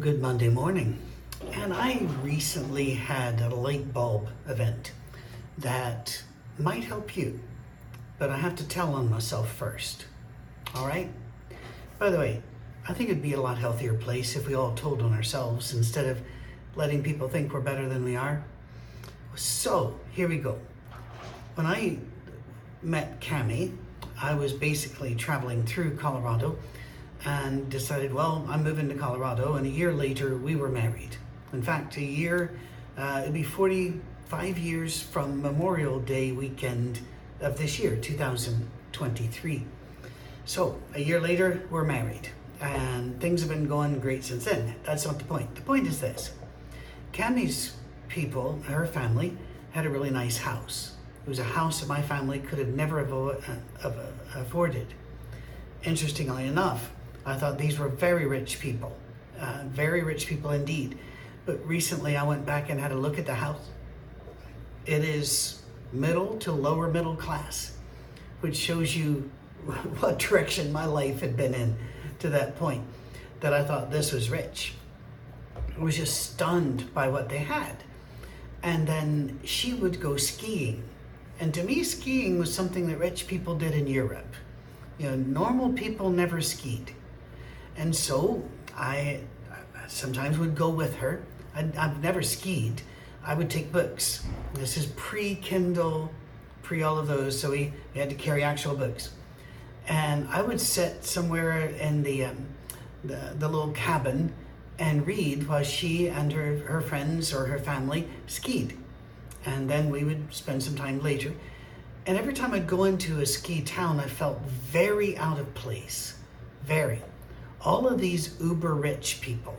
Good Monday morning. And I recently had a light bulb event that might help you, but I have to tell on myself first. All right? By the way, I think it'd be a lot healthier place if we all told on ourselves instead of letting people think we're better than we are. So, here we go. When I met Cami, I was basically traveling through Colorado and decided, well, I'm moving to Colorado. And a year later, we were married. In fact, a year, uh, it'd be 45 years from Memorial Day weekend of this year, 2023. So a year later, we're married. And things have been going great since then. That's not the point. The point is this Cami's people, her family, had a really nice house. It was a house that my family could have never avo- uh, afforded. Interestingly enough, I thought these were very rich people, uh, very rich people indeed. But recently I went back and had a look at the house. It is middle to lower middle class, which shows you what direction my life had been in to that point that I thought this was rich. I was just stunned by what they had. And then she would go skiing. And to me, skiing was something that rich people did in Europe. You know, normal people never skied. And so I sometimes would go with her. i have never skied. I would take books. This is pre Kindle, pre all of those, so we, we, had to carry actual books. And I would sit somewhere in the, um, the, the little cabin and read while she and her, her friends or her family skied. And then we would spend some time later. And every time I'd go into a ski town, I felt very out of place. Very all of these uber rich people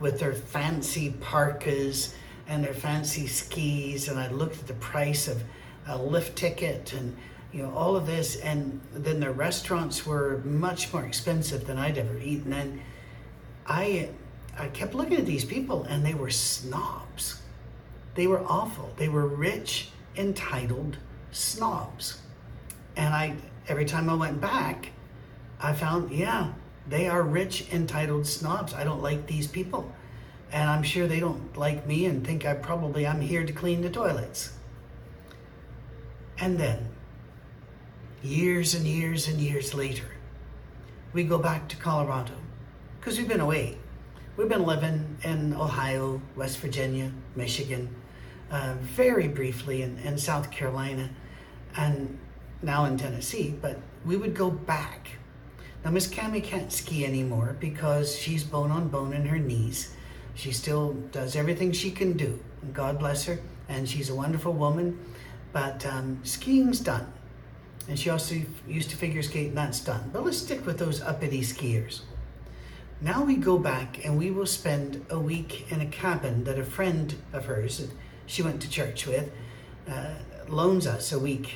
with their fancy parkas and their fancy skis and i looked at the price of a lift ticket and you know all of this and then the restaurants were much more expensive than i'd ever eaten and i i kept looking at these people and they were snobs. They were awful. They were rich entitled snobs. And i every time i went back i found yeah they are rich, entitled snobs. I don't like these people. And I'm sure they don't like me and think I probably I'm here to clean the toilets. And then, years and years and years later, we go back to Colorado because we've been away. We've been living in Ohio, West Virginia, Michigan, uh, very briefly in, in South Carolina, and now in Tennessee. But we would go back now, Miss Cami can't ski anymore because she's bone on bone in her knees. She still does everything she can do. God bless her, and she's a wonderful woman. But um, skiing's done. And she also used to figure skate, and that's done. But let's stick with those uppity skiers. Now we go back and we will spend a week in a cabin that a friend of hers she went to church with uh, loans us a week.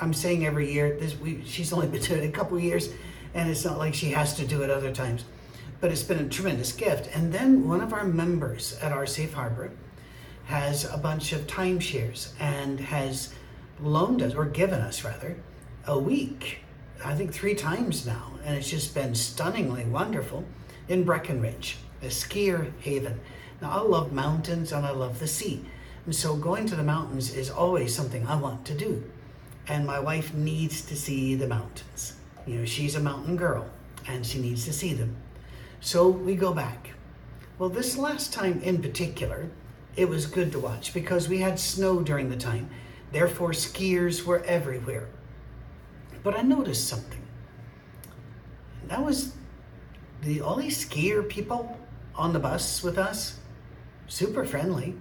I'm saying every year. This we she's only been doing it a couple years, and it's not like she has to do it other times. But it's been a tremendous gift. And then one of our members at our safe harbor has a bunch of timeshares and has loaned us or given us rather a week. I think three times now, and it's just been stunningly wonderful in Breckenridge, a skier haven. Now I love mountains and I love the sea. And so going to the mountains is always something I want to do and my wife needs to see the mountains. You know, she's a mountain girl and she needs to see them. So we go back. Well, this last time in particular, it was good to watch because we had snow during the time. Therefore, skiers were everywhere. But I noticed something. That was the these skier people on the bus with us, super friendly,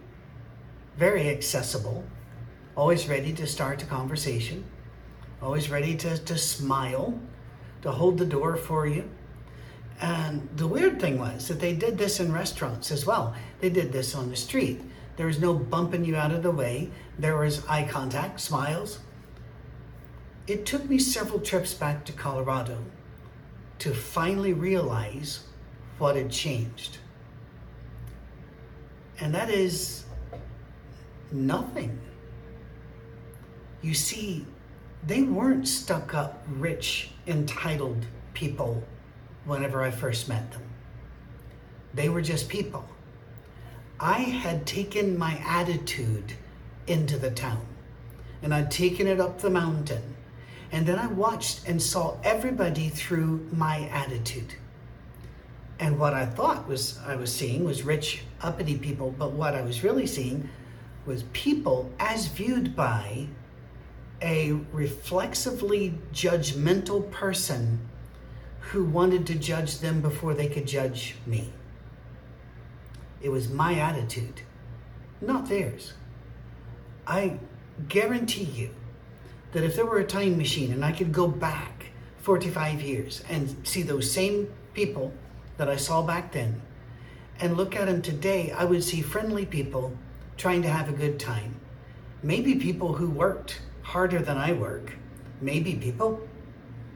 very accessible always ready to start a conversation, always ready to, to smile, to hold the door for you. And the weird thing was that they did this in restaurants as well. They did this on the street. There was no bumping you out of the way. There was eye contact, smiles. It took me several trips back to Colorado to finally realize what had changed. And that is nothing. You see, they weren't stuck up, rich, entitled people whenever I first met them. They were just people. I had taken my attitude into the town and I'd taken it up the mountain. And then I watched and saw everybody through my attitude. And what I thought was I was seeing was rich, uppity people, but what I was really seeing was people as viewed by a reflexively judgmental person who wanted to judge them before they could judge me. It was my attitude, not theirs. I guarantee you that if there were a time machine and I could go back 45 years and see those same people that I saw back then and look at them today, I would see friendly people trying to have a good time. Maybe people who worked harder than I work. Maybe people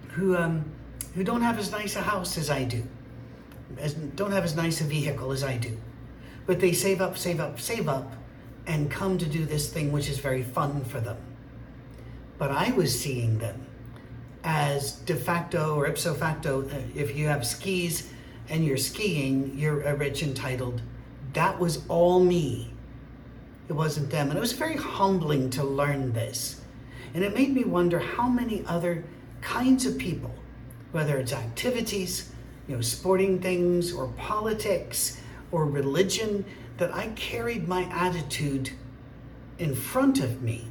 who um, who don't have as nice a house as I do, as, don't have as nice a vehicle as I do, but they save up, save up, save up, and come to do this thing which is very fun for them. But I was seeing them as de facto or ipso facto. Uh, if you have skis and you're skiing, you're a rich entitled. That was all me. It wasn't them. And it was very humbling to learn this. And it made me wonder how many other kinds of people, whether it's activities, you know, sporting things, or politics, or religion, that I carried my attitude in front of me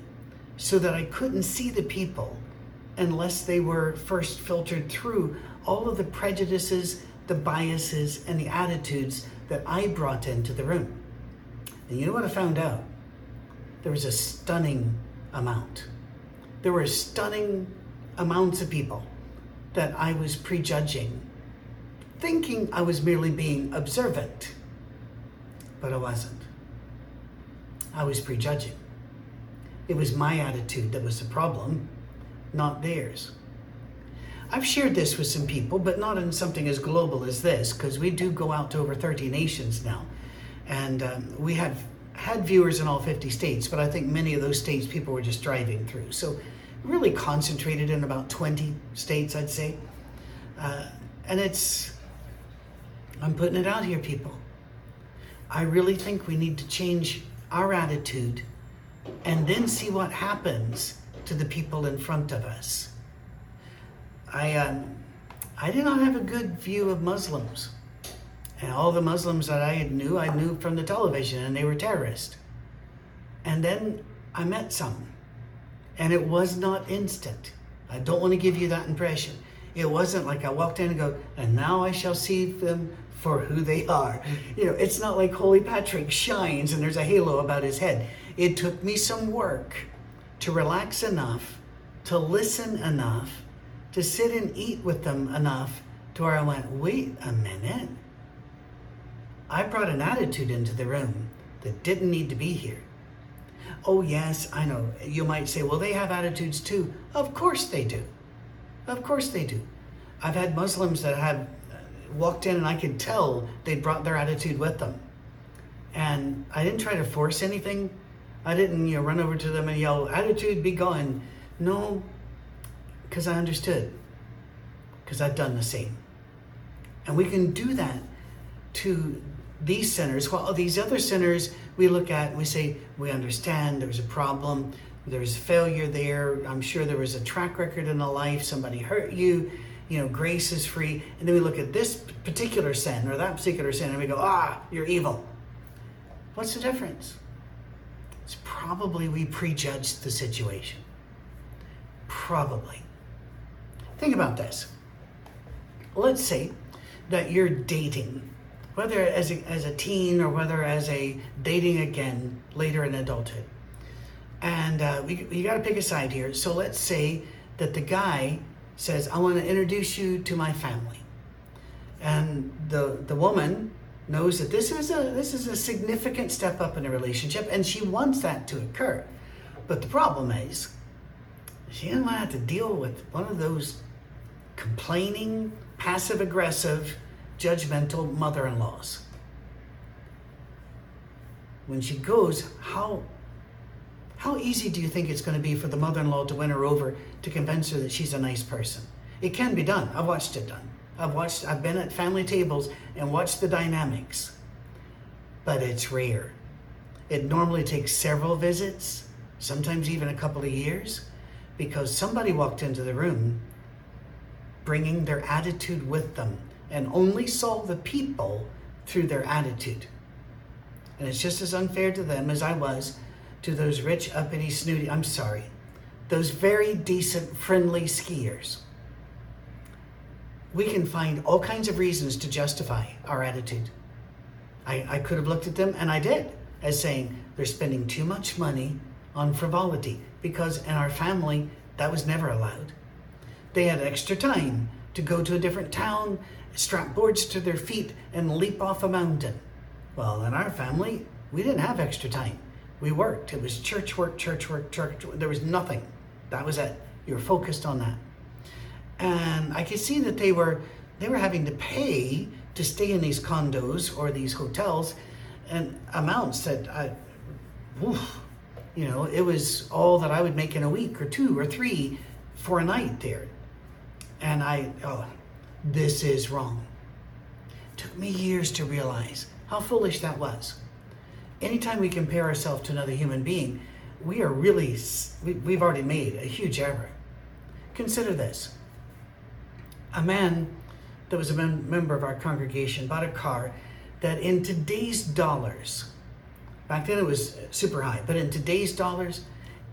so that I couldn't see the people unless they were first filtered through all of the prejudices, the biases, and the attitudes that I brought into the room. And you know what I found out? There was a stunning amount. There were stunning amounts of people that I was prejudging, thinking I was merely being observant, but I wasn't. I was prejudging. It was my attitude that was the problem, not theirs. I've shared this with some people, but not in something as global as this, because we do go out to over 30 nations now. And um, we have had viewers in all 50 states, but I think many of those states people were just driving through. So really concentrated in about 20 states, I'd say. Uh, and it's, I'm putting it out here, people. I really think we need to change our attitude and then see what happens to the people in front of us. I, um, I did not have a good view of Muslims. And all the Muslims that I knew, I knew from the television, and they were terrorists. And then I met some, and it was not instant. I don't want to give you that impression. It wasn't like I walked in and go, and now I shall see them for who they are. You know, it's not like Holy Patrick shines and there's a halo about his head. It took me some work to relax enough, to listen enough, to sit and eat with them enough to where I went, wait a minute. I brought an attitude into the room that didn't need to be here. Oh, yes, I know. You might say, well, they have attitudes too. Of course they do. Of course they do. I've had Muslims that have uh, walked in and I could tell they brought their attitude with them. And I didn't try to force anything. I didn't, you know, run over to them and yell, attitude be gone. No, because I understood. Because I've done the same. And we can do that to these centers, while these other centers we look at we say, we understand there's a problem, there's failure there, I'm sure there was a track record in a life, somebody hurt you, you know, grace is free. And then we look at this particular sin or that particular sin and we go, ah, you're evil. What's the difference? It's probably we prejudged the situation. Probably. Think about this. Let's say that you're dating whether as a, as a teen or whether as a dating again later in adulthood. And uh, we, we got to pick a side here. So let's say that the guy says, I want to introduce you to my family. And the, the woman knows that this is a this is a significant step up in a relationship and she wants that to occur. But the problem is she doesn't want to have to deal with one of those complaining, passive aggressive, judgmental mother in laws. When she goes, how how easy do you think it's going to be for the mother in law to win her over to convince her that she's a nice person? It can be done. I've watched it done. I've watched, I've been at family tables and watched the dynamics, but it's rare. It normally takes several visits, sometimes even a couple of years, because somebody walked into the room bringing their attitude with them and only saw the people through their attitude. And it's just as unfair to them as I was to those rich, uppity, snooty, I'm sorry, those very decent, friendly skiers. We can find all kinds of reasons to justify our attitude. I, I could have looked at them, and I did, as saying they're spending too much money on frivolity because in our family, that was never allowed. They had extra time to go to a different town, strap boards to their feet, and leap off a mountain. Well, in our family, we didn't have extra time. We worked. It was church work, church work, church. Work. There was nothing. That was it. You were focused on that. And I could see that they were they were having to pay to stay in these condos or these hotels, and amounts that I, oof, you know, it was all that I would make in a week or two or three for a night there. And I, oh, this is wrong. Took me years to realize how foolish that was anytime we compare ourselves to another human being, we are really, we, have already made a huge error. Consider this a man that was a mem- member of our congregation bought a car that in today's dollars, back then it was super high, but in today's dollars,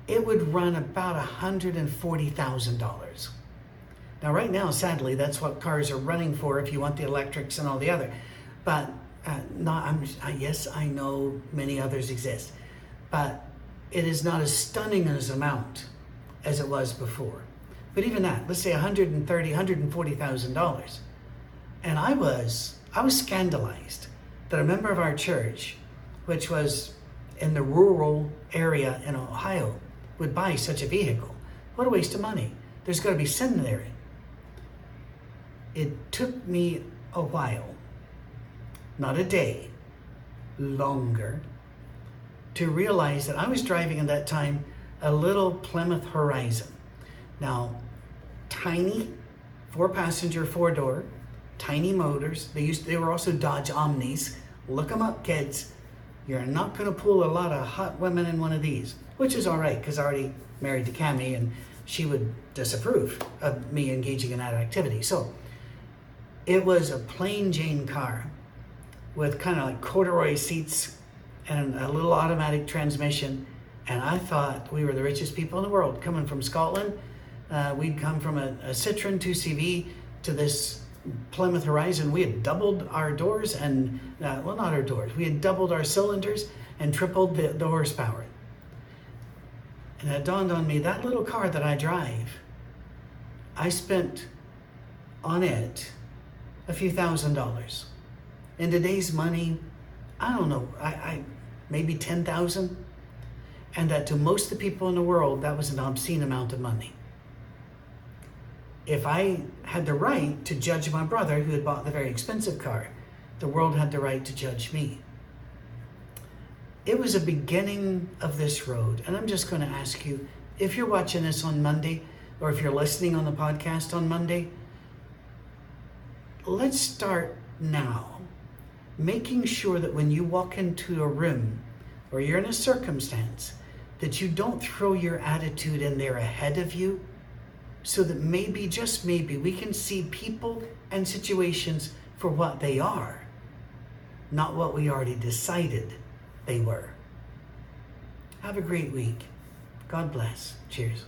it would run about $140,000. Now, right now, sadly, that's what cars are running for if you want the electrics and all the other. But uh, not, I'm, yes, I know many others exist, but it is not as stunning as amount as it was before. But even that, let's say 130, 140,000 dollars, and I was, I was scandalized that a member of our church, which was in the rural area in Ohio, would buy such a vehicle. What a waste of money. There's got to be sin there. It took me a while not a day, longer, to realize that I was driving at that time a little Plymouth Horizon. Now, tiny, four passenger, four door, tiny motors. They used they were also Dodge Omnis. Look them up, kids. You're not going to pull a lot of hot women in one of these, which is all right because I already married to Cami and she would disapprove of me engaging in that activity. So it was a plain Jane car with kind of like corduroy seats and a little automatic transmission. And I thought we were the richest people in the world coming from Scotland. Uh, we'd come from a, a Citroen 2CV to this Plymouth Horizon. We had doubled our doors and, uh, well, not our doors, we had doubled our cylinders and tripled the, the horsepower. And it dawned on me that little car that I drive, I spent on it a few thousand dollars in today's money, I don't know, I, I maybe 10,000. And that to most of the people in the world, that was an obscene amount of money. If I had the right to judge my brother who had bought the very expensive car, the world had the right to judge me. It was a beginning of this road. And I'm just going to ask you if you're watching this on Monday, or if you're listening on the podcast on Monday, let's start now making sure that when you walk into a room or you're in a circumstance, that you don't throw your attitude in there ahead of you, so that maybe, just maybe, we can see people and situations for what they are, not what we already decided they were. Have a great week. God bless. Cheers.